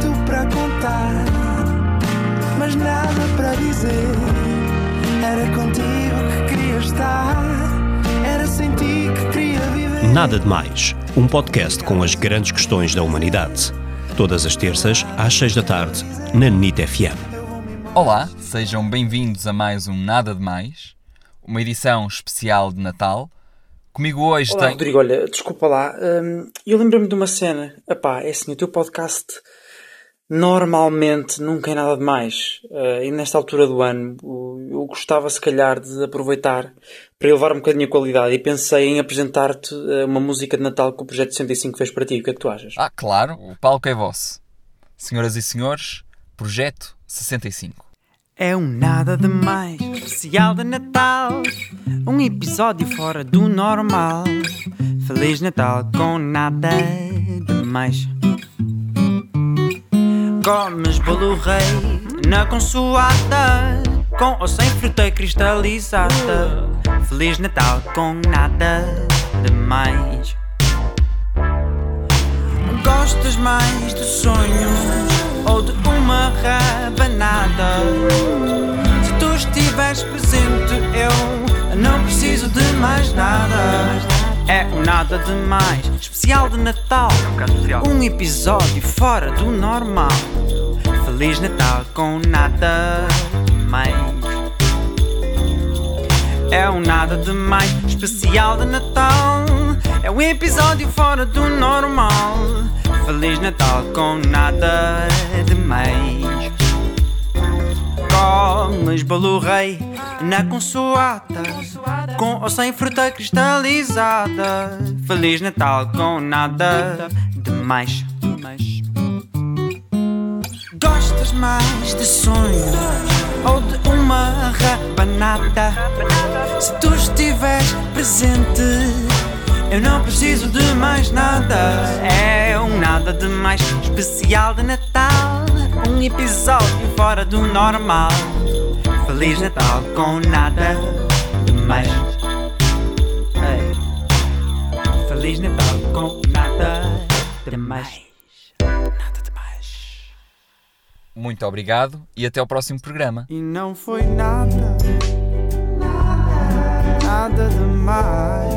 tanto para contar, mas nada para dizer. Era contigo que queria estar, era sem ti que queria viver. Nada de Mais, um podcast com as grandes questões da humanidade. Todas as terças, às seis da tarde, na NIT FM. Olá, sejam bem-vindos a mais um Nada de Mais, uma edição especial de Natal. Comigo hoje Olá, tem. Rodrigo, olha, desculpa lá. hum, eu lembro-me de uma cena. Epá, é assim, o teu podcast normalmente nunca é nada demais. Uh, e nesta altura do ano eu gostava se calhar de aproveitar para elevar um bocadinho a qualidade e pensei em apresentar-te uh, uma música de Natal que o Projeto 65 fez para ti. O que é que tu achas? Ah, claro, o palco é vosso. Senhoras e senhores, Projeto 65. É um nada de mais especial de Natal, um episódio fora do normal. Feliz Natal com nada de mais. Comes bolo rei na consoada, com ou sem fruta cristalizada. Feliz Natal com nada de mais. Gostas mais de sonhos ou de uma rabanada? Se tu estiveres presente, eu não preciso de mais nada. É um nada de mais, especial de Natal. Um episódio fora do normal. Feliz Natal com nada mais. É um nada de mais especial de Natal. É um episódio fora do normal. Feliz Natal com nada de mais. Comes bolo rei na consoada, ou sem fruta cristalizada. Feliz Natal com nada de mais. Gostas mais de sonhos ou de uma rabanada? Se tu estiveres presente, eu não preciso de mais nada. É um nada de mais especial de Natal. Um episódio fora do normal. Feliz Natal com nada de mais. Feliz Natal com nada de mais. Nada de mais. Muito obrigado e até ao próximo programa. E não foi nada, nada demais.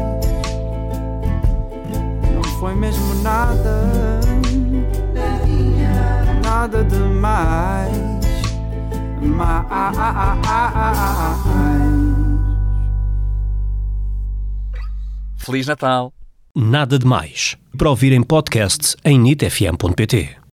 Não foi mesmo nada, nada demais. Mais. Feliz Natal! Nada de Mais. Para ouvir em podcast em nitfm.pt.